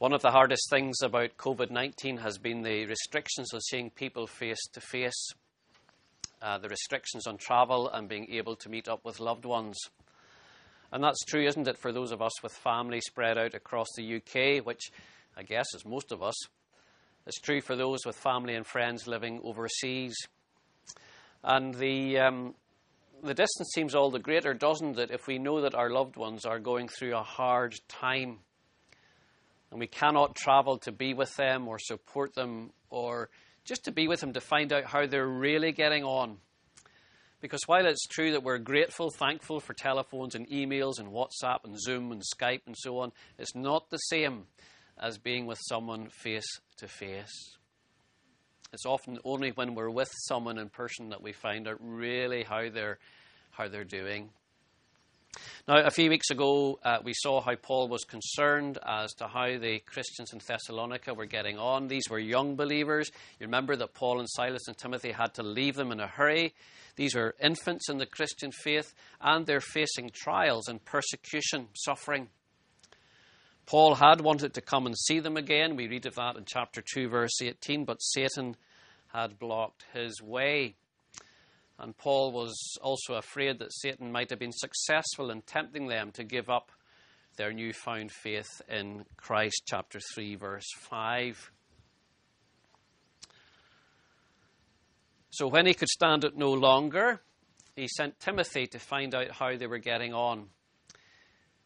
One of the hardest things about COVID 19 has been the restrictions on seeing people face to face, the restrictions on travel and being able to meet up with loved ones. And that's true, isn't it, for those of us with family spread out across the UK, which I guess is most of us. It's true for those with family and friends living overseas. And the, um, the distance seems all the greater, doesn't it, if we know that our loved ones are going through a hard time and we cannot travel to be with them or support them or just to be with them to find out how they're really getting on. Because while it's true that we're grateful, thankful for telephones and emails and WhatsApp and Zoom and Skype and so on, it's not the same as being with someone face to face. It's often only when we're with someone in person that we find out really how they're, how they're doing. Now, a few weeks ago, uh, we saw how Paul was concerned as to how the Christians in Thessalonica were getting on. These were young believers. You remember that Paul and Silas and Timothy had to leave them in a hurry. These were infants in the Christian faith, and they're facing trials and persecution, suffering. Paul had wanted to come and see them again. We read of that in chapter 2, verse 18, but Satan had blocked his way. And Paul was also afraid that Satan might have been successful in tempting them to give up their newfound faith in Christ, chapter 3, verse 5. So when he could stand it no longer, he sent Timothy to find out how they were getting on.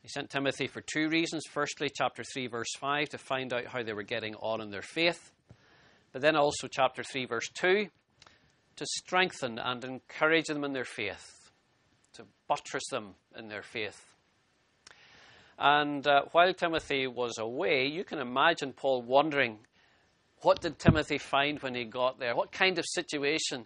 He sent Timothy for two reasons. Firstly, chapter 3, verse 5, to find out how they were getting on in their faith. But then also, chapter 3, verse 2, to strengthen and encourage them in their faith, to buttress them in their faith. And uh, while Timothy was away, you can imagine Paul wondering what did Timothy find when he got there? What kind of situation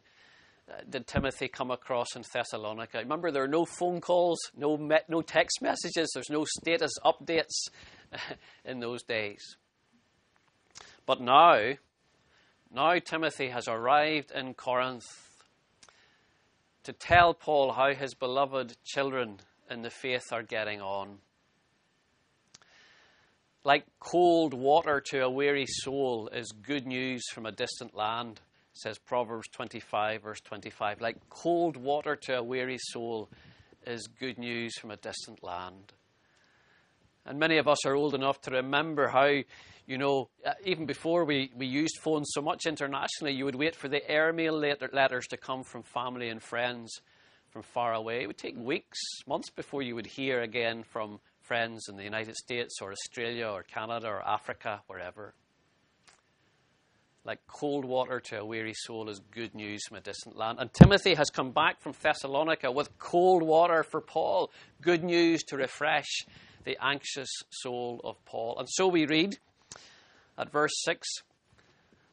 uh, did Timothy come across in Thessalonica? Remember, there are no phone calls, no, me- no text messages, there's no status updates in those days. But now, now Timothy has arrived in Corinth to tell Paul how his beloved children in the faith are getting on. Like cold water to a weary soul is good news from a distant land, says Proverbs 25, verse 25. Like cold water to a weary soul is good news from a distant land. And many of us are old enough to remember how, you know, uh, even before we, we used phones so much internationally, you would wait for the airmail letters to come from family and friends from far away. It would take weeks, months before you would hear again from friends in the United States or Australia or Canada or Africa, wherever. Like cold water to a weary soul is good news from a distant land. And Timothy has come back from Thessalonica with cold water for Paul, good news to refresh the anxious soul of Paul. And so we read at verse 6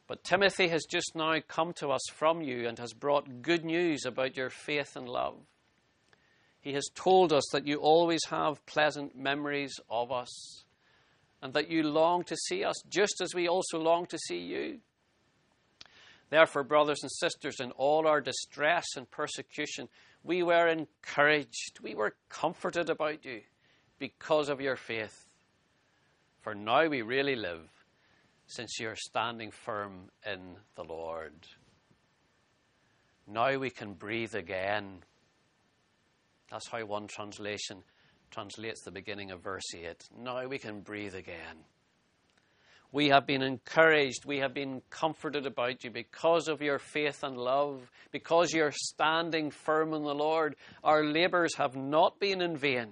But Timothy has just now come to us from you and has brought good news about your faith and love he has told us that you always have pleasant memories of us and that you long to see us just as we also long to see you. Therefore, brothers and sisters, in all our distress and persecution, we were encouraged, we were comforted about you because of your faith. For now we really live, since you are standing firm in the Lord. Now we can breathe again that's how one translation translates the beginning of verse 8. Now we can breathe again. We have been encouraged, we have been comforted about you because of your faith and love, because you're standing firm in the Lord. Our labours have not been in vain,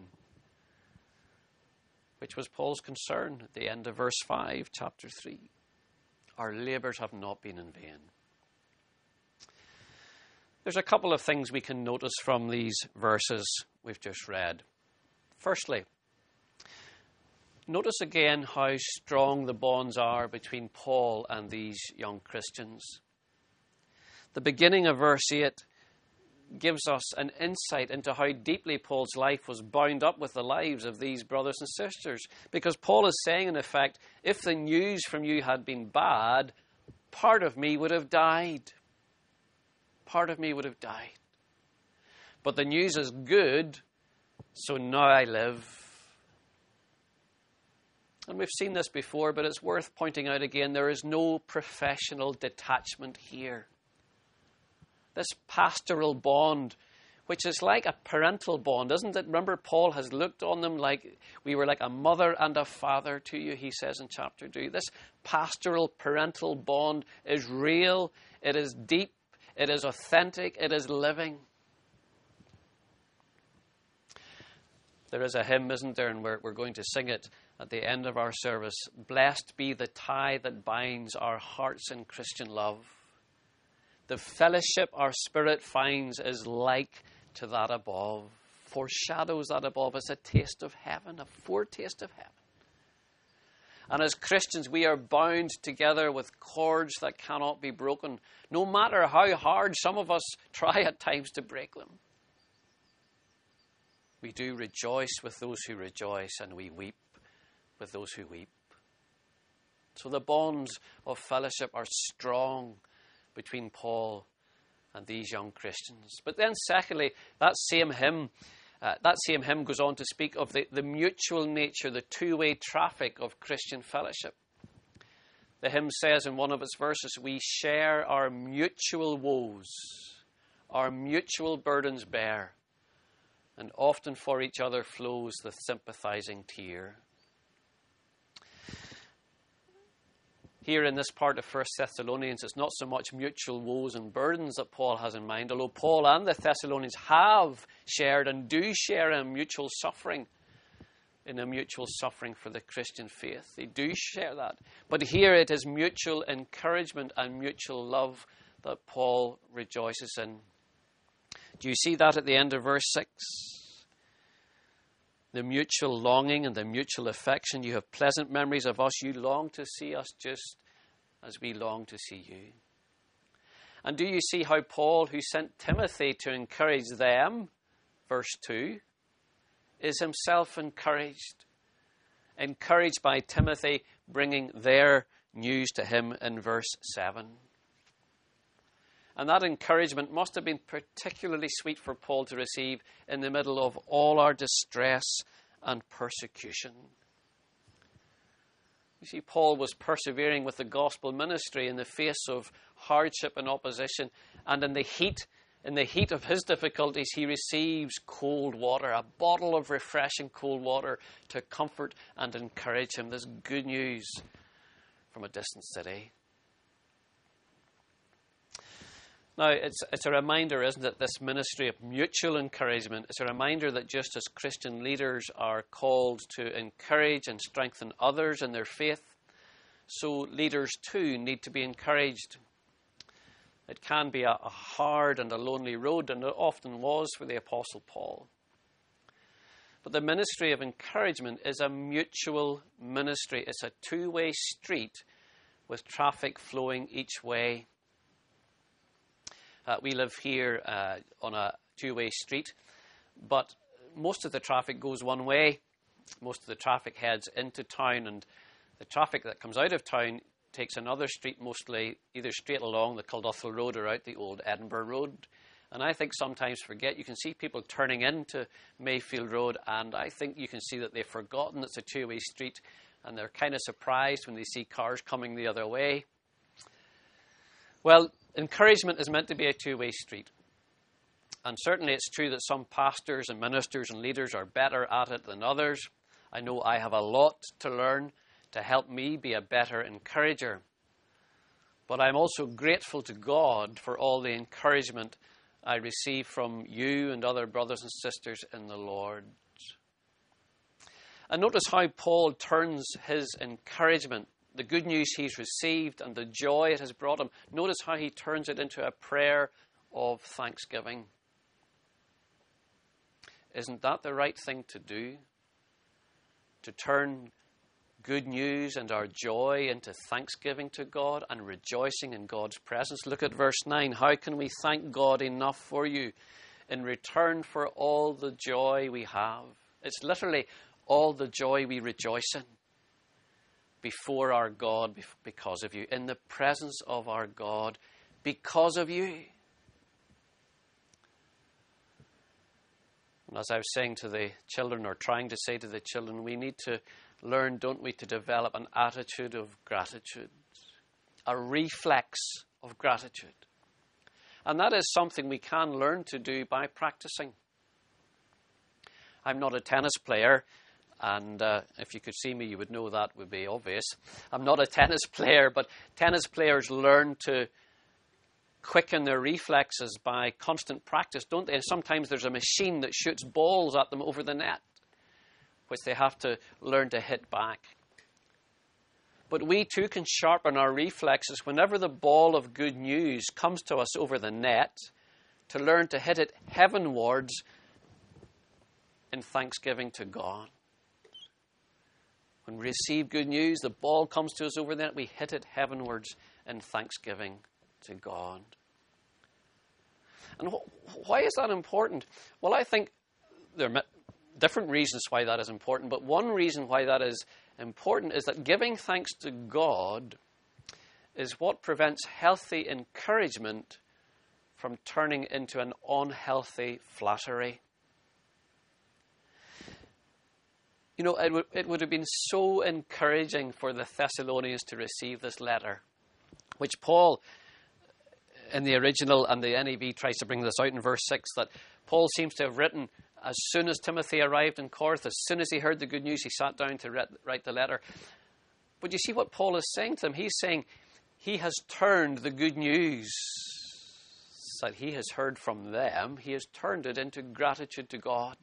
which was Paul's concern at the end of verse 5, chapter 3. Our labours have not been in vain. There's a couple of things we can notice from these verses we've just read. Firstly, notice again how strong the bonds are between Paul and these young Christians. The beginning of verse 8 gives us an insight into how deeply Paul's life was bound up with the lives of these brothers and sisters. Because Paul is saying, in effect, if the news from you had been bad, part of me would have died part of me would have died. But the news is good, so now I live. And we've seen this before, but it's worth pointing out again there is no professional detachment here. This pastoral bond, which is like a parental bond, isn't it? Remember, Paul has looked on them like we were like a mother and a father to you, he says in chapter 2. This pastoral parental bond is real, it is deep, it is authentic, it is living. There is a hymn, isn't there? And we're, we're going to sing it at the end of our service. Blessed be the tie that binds our hearts in Christian love. The fellowship our spirit finds is like to that above, foreshadows that above as a taste of heaven, a foretaste of heaven. And as Christians, we are bound together with cords that cannot be broken, no matter how hard some of us try at times to break them. We do rejoice with those who rejoice, and we weep with those who weep. So the bonds of fellowship are strong between Paul and these young Christians. But then, secondly, that same hymn. Uh, that same hymn goes on to speak of the, the mutual nature, the two way traffic of Christian fellowship. The hymn says in one of its verses, We share our mutual woes, our mutual burdens bear, and often for each other flows the sympathizing tear. Here in this part of 1 Thessalonians, it's not so much mutual woes and burdens that Paul has in mind, although Paul and the Thessalonians have shared and do share in a mutual suffering, in a mutual suffering for the Christian faith. They do share that. But here it is mutual encouragement and mutual love that Paul rejoices in. Do you see that at the end of verse 6? The mutual longing and the mutual affection. You have pleasant memories of us. You long to see us just as we long to see you. And do you see how Paul, who sent Timothy to encourage them, verse 2, is himself encouraged? Encouraged by Timothy bringing their news to him in verse 7. And that encouragement must have been particularly sweet for Paul to receive in the middle of all our distress and persecution. You see, Paul was persevering with the gospel ministry in the face of hardship and opposition, and in the heat, in the heat of his difficulties, he receives cold water, a bottle of refreshing cold water to comfort and encourage him. This good news from a distant city. Now, it's, it's a reminder, isn't it, this ministry of mutual encouragement. It's a reminder that just as Christian leaders are called to encourage and strengthen others in their faith, so leaders too need to be encouraged. It can be a, a hard and a lonely road, and it often was for the Apostle Paul. But the ministry of encouragement is a mutual ministry, it's a two way street with traffic flowing each way. Uh, we live here uh, on a two way street, but most of the traffic goes one way. Most of the traffic heads into town, and the traffic that comes out of town takes another street, mostly either straight along the Culduthel Road or out the old Edinburgh Road. And I think sometimes forget, you can see people turning into Mayfield Road, and I think you can see that they've forgotten it's a two way street, and they're kind of surprised when they see cars coming the other way. Well, encouragement is meant to be a two way street. And certainly it's true that some pastors and ministers and leaders are better at it than others. I know I have a lot to learn to help me be a better encourager. But I'm also grateful to God for all the encouragement I receive from you and other brothers and sisters in the Lord. And notice how Paul turns his encouragement the good news he's received and the joy it has brought him, notice how he turns it into a prayer of thanksgiving. Isn't that the right thing to do? To turn good news and our joy into thanksgiving to God and rejoicing in God's presence. Look at verse 9. How can we thank God enough for you in return for all the joy we have? It's literally all the joy we rejoice in before our God because of you, in the presence of our God because of you. And as I was saying to the children, or trying to say to the children, we need to learn, don't we, to develop an attitude of gratitude, a reflex of gratitude. And that is something we can learn to do by practicing. I'm not a tennis player, and uh, if you could see me, you would know that would be obvious. I'm not a tennis player, but tennis players learn to quicken their reflexes by constant practice, don't they? And sometimes there's a machine that shoots balls at them over the net, which they have to learn to hit back. But we too can sharpen our reflexes whenever the ball of good news comes to us over the net to learn to hit it heavenwards in thanksgiving to God. When we receive good news, the ball comes to us over the net, we hit it heavenwards in thanksgiving to God. And wh- why is that important? Well, I think there are different reasons why that is important, but one reason why that is important is that giving thanks to God is what prevents healthy encouragement from turning into an unhealthy flattery. You know, it would, it would have been so encouraging for the Thessalonians to receive this letter, which Paul, uh, in the original and the NIV, tries to bring this out in verse 6 that Paul seems to have written as soon as Timothy arrived in Corinth, as soon as he heard the good news, he sat down to write the letter. But you see what Paul is saying to them? He's saying he has turned the good news that he has heard from them, he has turned it into gratitude to God.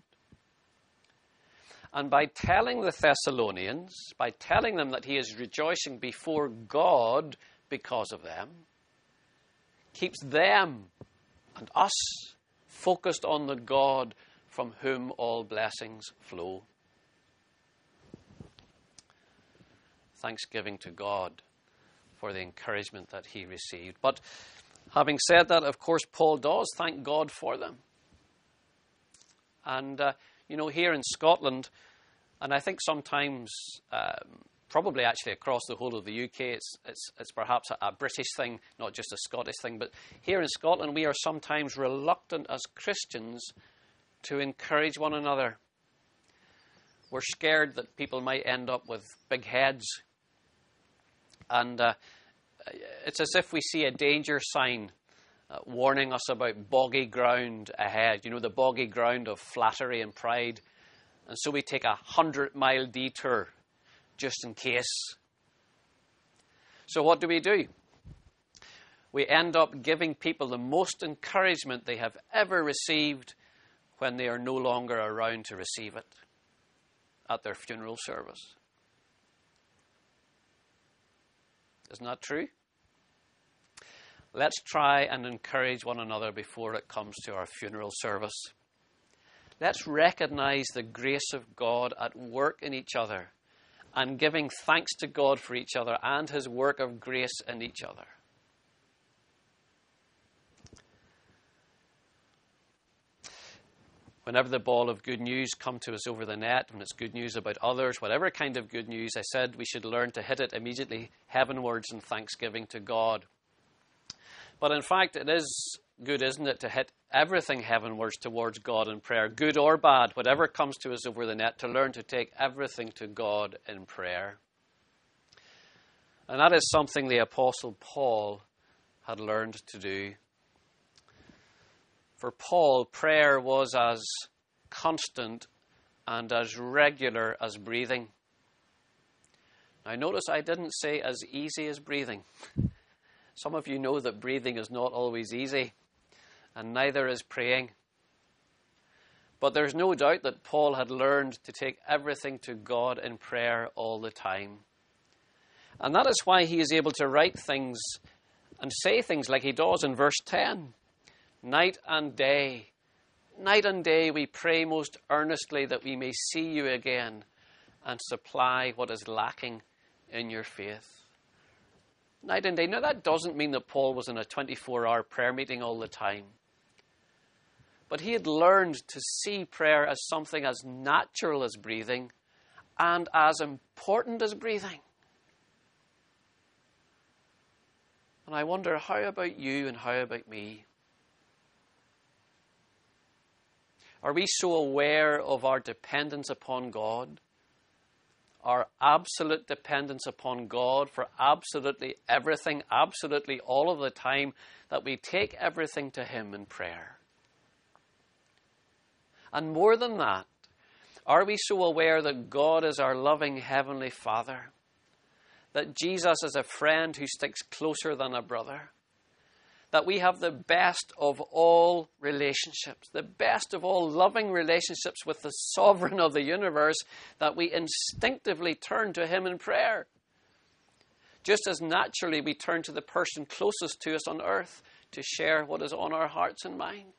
And by telling the Thessalonians, by telling them that he is rejoicing before God because of them, keeps them and us focused on the God from whom all blessings flow. Thanksgiving to God for the encouragement that he received. But having said that, of course, Paul does thank God for them. And uh, you know, here in Scotland, and I think sometimes, um, probably actually across the whole of the UK, it's, it's, it's perhaps a, a, British thing, not just a Scottish thing, but here in Scotland, we are sometimes reluctant as Christians to encourage one another. We're scared that people might end up with big heads. And uh, it's as if we see a danger sign uh, warning us about boggy ground ahead. You know, the boggy ground of flattery and pride. And so we take a hundred mile detour just in case. So, what do we do? We end up giving people the most encouragement they have ever received when they are no longer around to receive it at their funeral service. Isn't that true? Let's try and encourage one another before it comes to our funeral service. Let's recognize the grace of God at work in each other and giving thanks to God for each other and his work of grace in each other. Whenever the ball of good news come to us over the net, when it's good news about others, whatever kind of good news, I said we should learn to hit it immediately heavenwards in thanksgiving to God. But in fact, it is good, isn't it, to hit everything heavenwards towards God in prayer, good or bad, whatever comes to us over the net, to learn to take everything to God in prayer. And that is something the Apostle Paul had learned to do. For Paul, prayer was as constant and as regular as breathing. Now, notice I didn't say as easy as breathing. Some of you know that breathing is not always easy, and neither is praying. But there's no doubt that Paul had learned to take everything to God in prayer all the time. And that is why he is able to write things and say things like he does in verse 10 Night and day, night and day, we pray most earnestly that we may see you again and supply what is lacking in your faith night and day. Now, that doesn't mean that Paul was in a 24 hour prayer meeting all the time. But he had learned to see prayer as something as natural as breathing and as important as breathing. And I wonder, how about you and how about me? Are we so aware of our dependence upon God? Our absolute dependence upon God for absolutely everything, absolutely all of the time, that we take everything to Him in prayer. And more than that, are we so aware that God is our loving Heavenly Father? That Jesus is a friend who sticks closer than a brother? That we have the best of all relationships, the best of all loving relationships with the sovereign of the universe, that we instinctively turn to Him in prayer. Just as naturally we turn to the person closest to us on earth to share what is on our hearts and minds.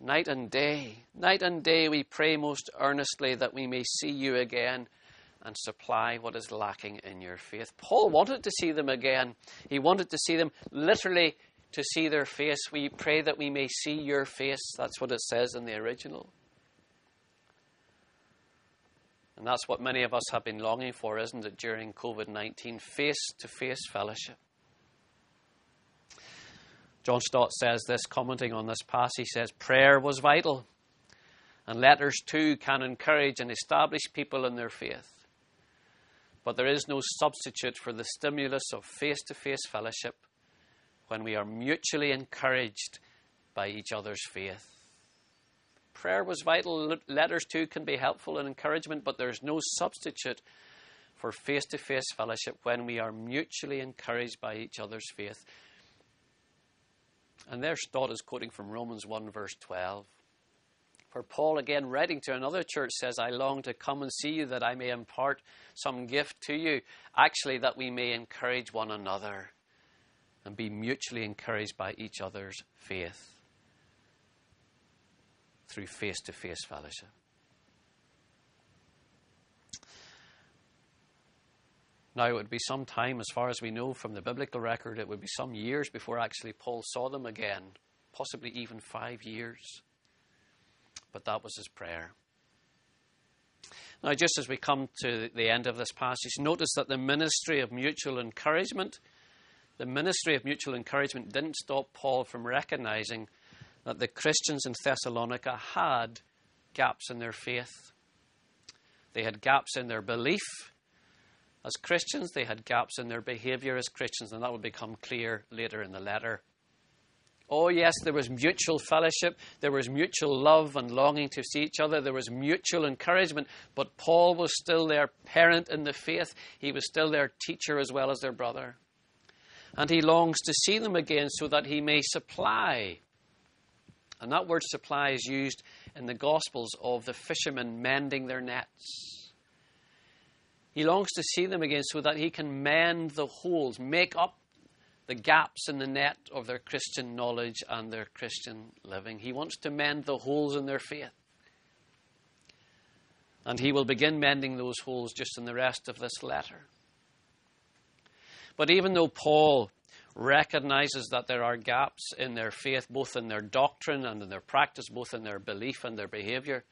Night and day, night and day, we pray most earnestly that we may see you again and supply what is lacking in your faith. Paul wanted to see them again. He wanted to see them literally to see their face. We pray that we may see your face. That's what it says in the original. And that's what many of us have been longing for, isn't it, during COVID 19? Face to face fellowship. John Stott says this, commenting on this passage, he says, Prayer was vital, and letters too can encourage and establish people in their faith. But there is no substitute for the stimulus of face to face fellowship when we are mutually encouraged by each other's faith. Prayer was vital. Letters too can be helpful and encouragement, but there's no substitute for face to face fellowship when we are mutually encouraged by each other's faith. And there Stott is quoting from Romans 1, verse 12. For Paul, again, writing to another church, says, I long to come and see you that I may impart some gift to you. Actually, that we may encourage one another and be mutually encouraged by each other's faith through face to face fellowship. Now, it would be some time, as far as we know from the biblical record, it would be some years before actually Paul saw them again, possibly even five years but that was his prayer. Now, just as we come to the end of this passage, notice that the ministry of mutual encouragement, the ministry of mutual encouragement didn't stop Paul from recognizing that the Christians in Thessalonica had gaps in their faith. They had gaps in their belief as Christians, they had gaps in their behavior as Christians, and that will become clear later in the letter. Oh, yes, there was mutual fellowship. There was mutual love and longing to see each other. There was mutual encouragement. But Paul was still their parent in the faith. He was still their teacher as well as their brother. And he longs to see them again so that he may supply. And that word supply is used in the Gospels of the fishermen mending their nets. He longs to see them again so that he can mend the holes, make up the gaps in the net of their Christian knowledge and their Christian living. He wants to mend the holes in their faith. And he will begin mending those holes just in the rest of this letter. But even though Paul recognizes that there are gaps in their faith, both in their doctrine and in their practice, both in their belief and their behavior,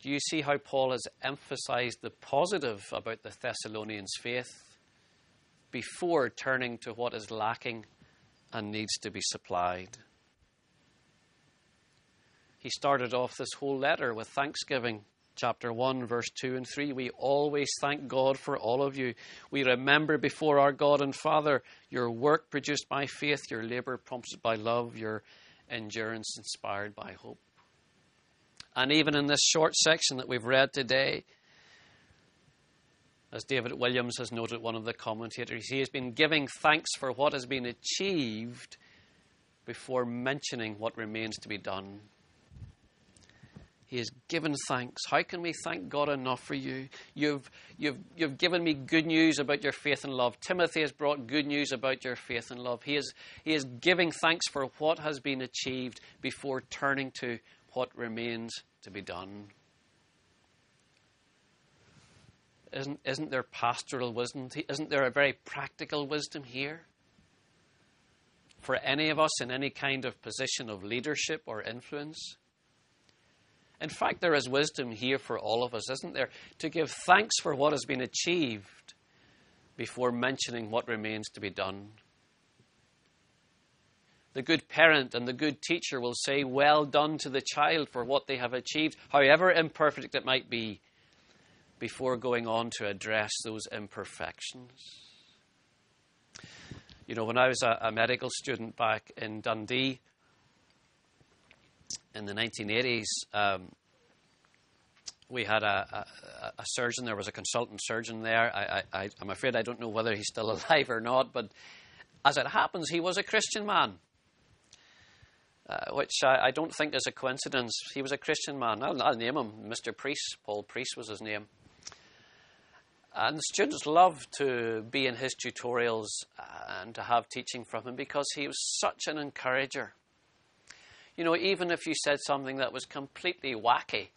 do you see how Paul has emphasized the positive about the Thessalonians' faith? Before turning to what is lacking and needs to be supplied. He started off this whole letter with thanksgiving. Chapter 1, verse 2 and 3. We always thank God for all of you. We remember before our God and Father your work produced by faith, your labor prompted by love, your endurance inspired by hope. And even in this short section that we've read today, as David Williams has noted, one of the commentators, he has been giving thanks for what has been achieved before mentioning what remains to be done. He has given thanks. How can we thank God enough for you? You've, you've, you've given me good news about your faith and love. Timothy has brought good news about your faith and love. He is, he is giving thanks for what has been achieved before turning to what remains to be done. Isn't, isn't there pastoral wisdom? Isn't there a very practical wisdom here? For any of us in any kind of position of leadership or influence? In fact, there is wisdom here for all of us, isn't there? To give thanks for what has been achieved before mentioning what remains to be done. The good parent and the good teacher will say, Well done to the child for what they have achieved, however imperfect it might be, before going on to address those imperfections. You know, when I was a, a medical student back in Dundee in the 1980s, um, we had a, a, a, surgeon. There was a consultant surgeon there. I, I, I'm afraid I don't know whether he's still alive or not, but as it happens, he was a Christian man, uh, which I, I, don't think is a coincidence. He was a Christian man. I'll, I'll name him Mr. Priest. Paul Priest was his name. And students loved to be in his tutorials and to have teaching from him because he was such an encourager. You know, even if you said something that was completely wacky,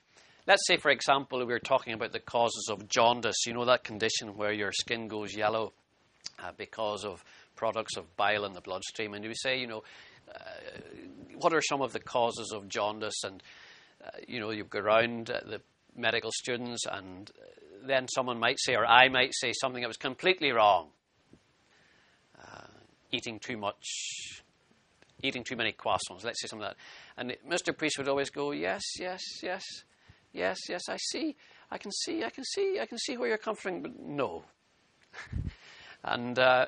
Let's say, for example, we were talking about the causes of jaundice, you know, that condition where your skin goes yellow uh, because of products of bile in the bloodstream. And you say, you know, uh, what are some of the causes of jaundice? And, uh, you know, you go around uh, the medical students, and then someone might say, or I might say, something that was completely wrong. Uh, eating too much eating too many croissants, let's say something like that. And Mr. Priest would always go, Yes, yes, yes. Yes, yes, I see. I can see. I can see. I can see where you're coming but no. and uh,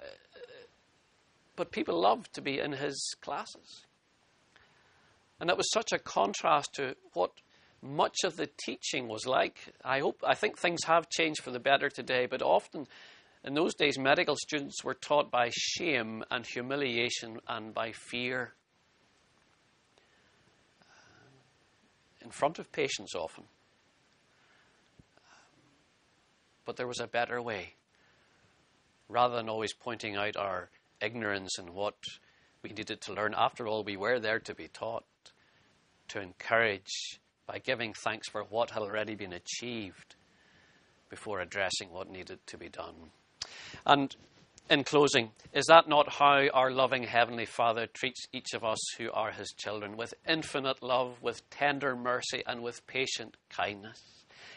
but people loved to be in his classes, and that was such a contrast to what much of the teaching was like. I hope. I think things have changed for the better today, but often. In those days, medical students were taught by shame and humiliation and by fear. In front of patients, often. but there was a better way. Rather than always pointing out our ignorance and what we needed to learn, after all, we were there to be taught, to encourage by giving thanks for what had already been achieved before addressing what needed to be done. And in closing, is that not how our loving Heavenly Father treats each of us who are His children? With infinite love, with tender mercy, and with patient kindness.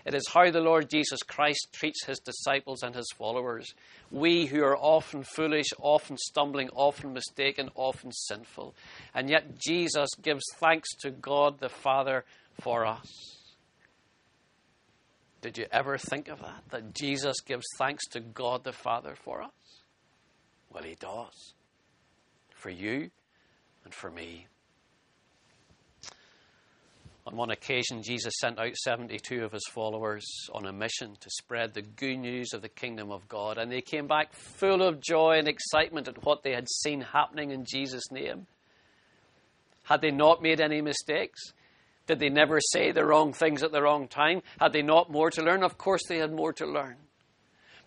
It is how the Lord Jesus Christ treats his disciples and his followers. We who are often foolish, often stumbling, often mistaken, often sinful. And yet Jesus gives thanks to God the Father for us. Did you ever think of that? That Jesus gives thanks to God the Father for us? Well, he does. For you and for me. On one occasion, Jesus sent out 72 of his followers on a mission to spread the good news of the kingdom of God. And they came back full of joy and excitement at what they had seen happening in Jesus' name. Had they not made any mistakes? Did they never say the wrong things at the wrong time? Had they not more to learn? Of course, they had more to learn.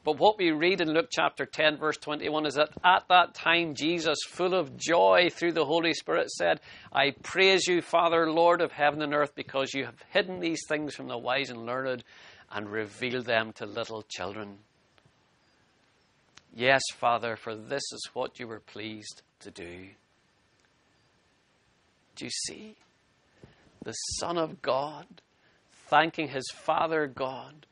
But what we read in Luke chapter 10, verse 21 is that at that time, Jesus, full of joy through the Holy Spirit, said, I praise you, Father, Lord of heaven and earth, because you have hidden these things from the wise and learned and revealed them to little children. Yes, Father, for this is what you were pleased to do. Do you see? The Son of God thanking his Father God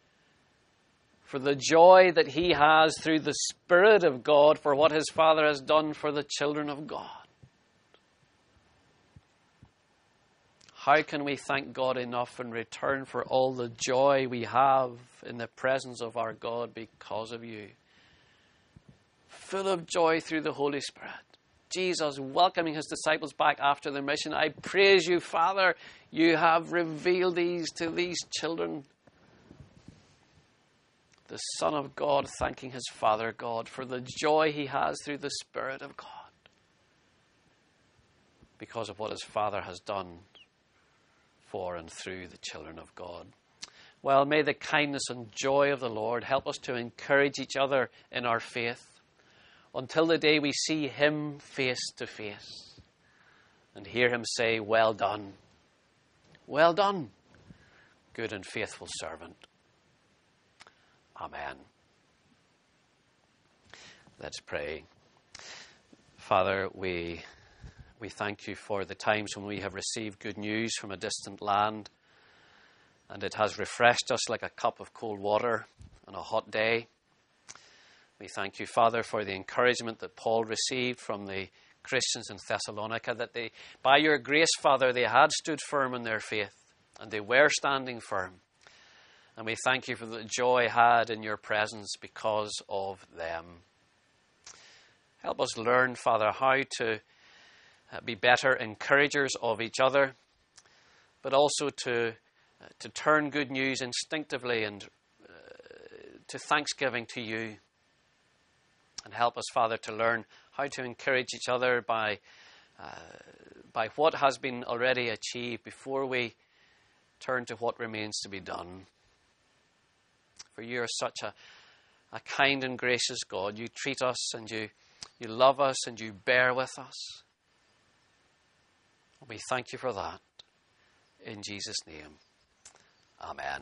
for the joy that he has through the Spirit of God for what his Father has done for the children of God. How can we thank God enough in return for all the joy we have in the presence of our God because of you? Full of joy through the Holy Spirit. Jesus welcoming his disciples back after their mission. I praise you, Father. You have revealed these to these children the Son of God thanking his Father God for the joy he has through the Spirit of God because of what his Father has done for and through the children of God. Well, may the kindness and joy of the Lord help us to encourage each other in our faith until the day we see him face to face and hear him say, Well done, well done, good and faithful servant. Amen. Let's pray. Father, we, we thank you for the times when we have received good news from a distant land and it has refreshed us like a cup of cold water on a hot day. We thank you, Father, for the encouragement that Paul received from the Christians in Thessalonica, that they, by your grace, Father, they had stood firm in their faith and they were standing firm. And we thank you for the joy had in your presence because of them. Help us learn, Father, how to uh, be better encouragers of each other, but also to, uh, to turn good news instinctively and uh, to thanksgiving to you. And help us, Father, to learn how to encourage each other by, uh, by what has been already achieved before we turn to what remains to be done. For you are such a, a kind and gracious God. You treat us and you, you love us and you bear with us. We thank you for that. In Jesus' name. Amen.